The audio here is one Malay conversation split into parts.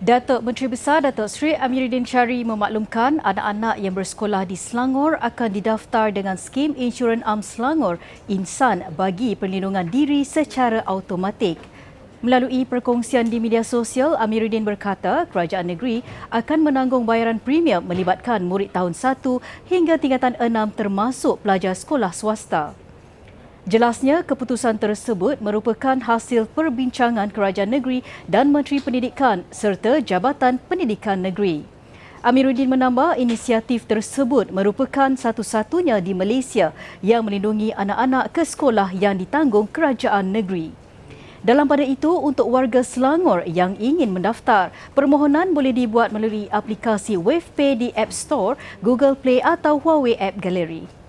Datuk Menteri Besar Datuk Seri Amiruddin Syari memaklumkan anak-anak yang bersekolah di Selangor akan didaftar dengan skim insurans am Selangor Insan bagi perlindungan diri secara automatik. Melalui perkongsian di media sosial, Amiruddin berkata kerajaan negeri akan menanggung bayaran premium melibatkan murid tahun 1 hingga tingkatan 6 termasuk pelajar sekolah swasta. Jelasnya, keputusan tersebut merupakan hasil perbincangan kerajaan negeri dan Menteri Pendidikan serta Jabatan Pendidikan Negeri. Amiruddin menambah inisiatif tersebut merupakan satu-satunya di Malaysia yang melindungi anak-anak ke sekolah yang ditanggung kerajaan negeri. Dalam pada itu, untuk warga Selangor yang ingin mendaftar, permohonan boleh dibuat melalui aplikasi WavePay di App Store, Google Play atau Huawei App Gallery.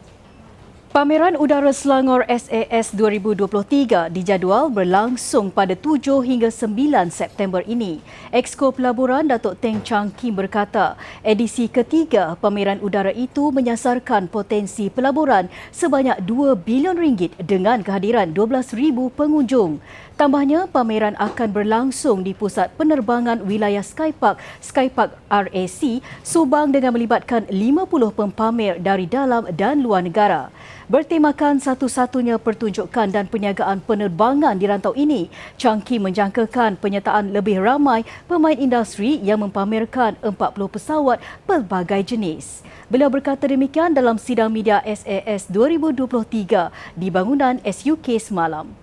Pameran Udara Selangor SAS 2023 dijadual berlangsung pada 7 hingga 9 September ini. Exco Pelaburan Datuk Teng Chang Kim berkata, edisi ketiga pameran udara itu menyasarkan potensi pelaburan sebanyak 2 bilion ringgit dengan kehadiran 12,000 pengunjung. Tambahnya, pameran akan berlangsung di Pusat Penerbangan Wilayah Skypark, Skypark RAC, Subang dengan melibatkan 50 pempamer dari dalam dan luar negara. Bertemakan satu-satunya pertunjukan dan perniagaan penerbangan di rantau ini, Changki menjangkakan penyertaan lebih ramai pemain industri yang mempamerkan 40 pesawat pelbagai jenis. Beliau berkata demikian dalam sidang media SAS 2023 di bangunan SUK semalam.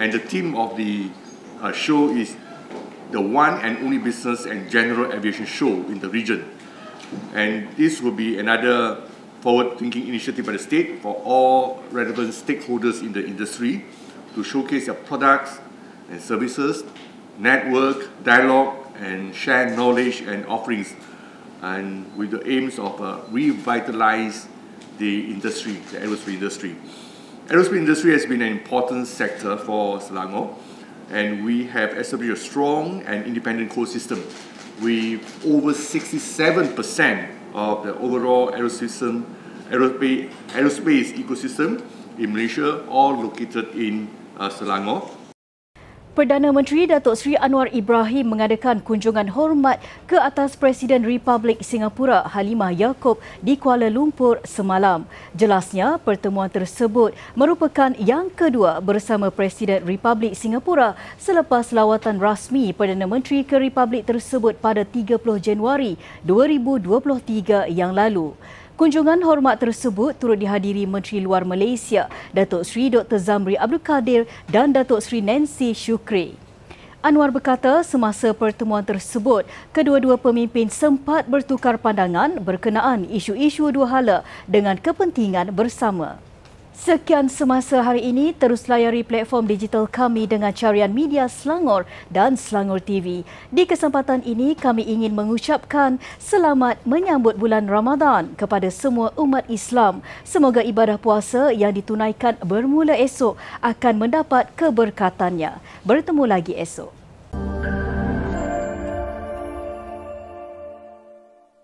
And the theme of the uh, show is the one and only business and general aviation show in the region. And this will be another forward-thinking initiative by the state for all relevant stakeholders in the industry to showcase their products and services, network, dialogue, and share knowledge and offerings, and with the aims of uh, revitalize the industry, the aerospace industry. Aerospace industry has been an important sector for Selangor, and we have established a strong and independent core system with over 67% of the overall aerospace, aerospace, aerospace ecosystem in Malaysia, all located in uh, Selangor. Perdana Menteri Datuk Seri Anwar Ibrahim mengadakan kunjungan hormat ke atas Presiden Republik Singapura Halimah Yaakob di Kuala Lumpur semalam. Jelasnya, pertemuan tersebut merupakan yang kedua bersama Presiden Republik Singapura selepas lawatan rasmi Perdana Menteri ke Republik tersebut pada 30 Januari 2023 yang lalu. Kunjungan hormat tersebut turut dihadiri Menteri Luar Malaysia, Datuk Seri Dr. Zamri Abdul Kadir dan Datuk Seri Nancy Shukri. Anwar berkata semasa pertemuan tersebut, kedua-dua pemimpin sempat bertukar pandangan berkenaan isu-isu dua hala dengan kepentingan bersama. Sekian semasa hari ini, terus layari platform digital kami dengan carian media Selangor dan Selangor TV. Di kesempatan ini, kami ingin mengucapkan selamat menyambut bulan Ramadan kepada semua umat Islam. Semoga ibadah puasa yang ditunaikan bermula esok akan mendapat keberkatannya. Bertemu lagi esok.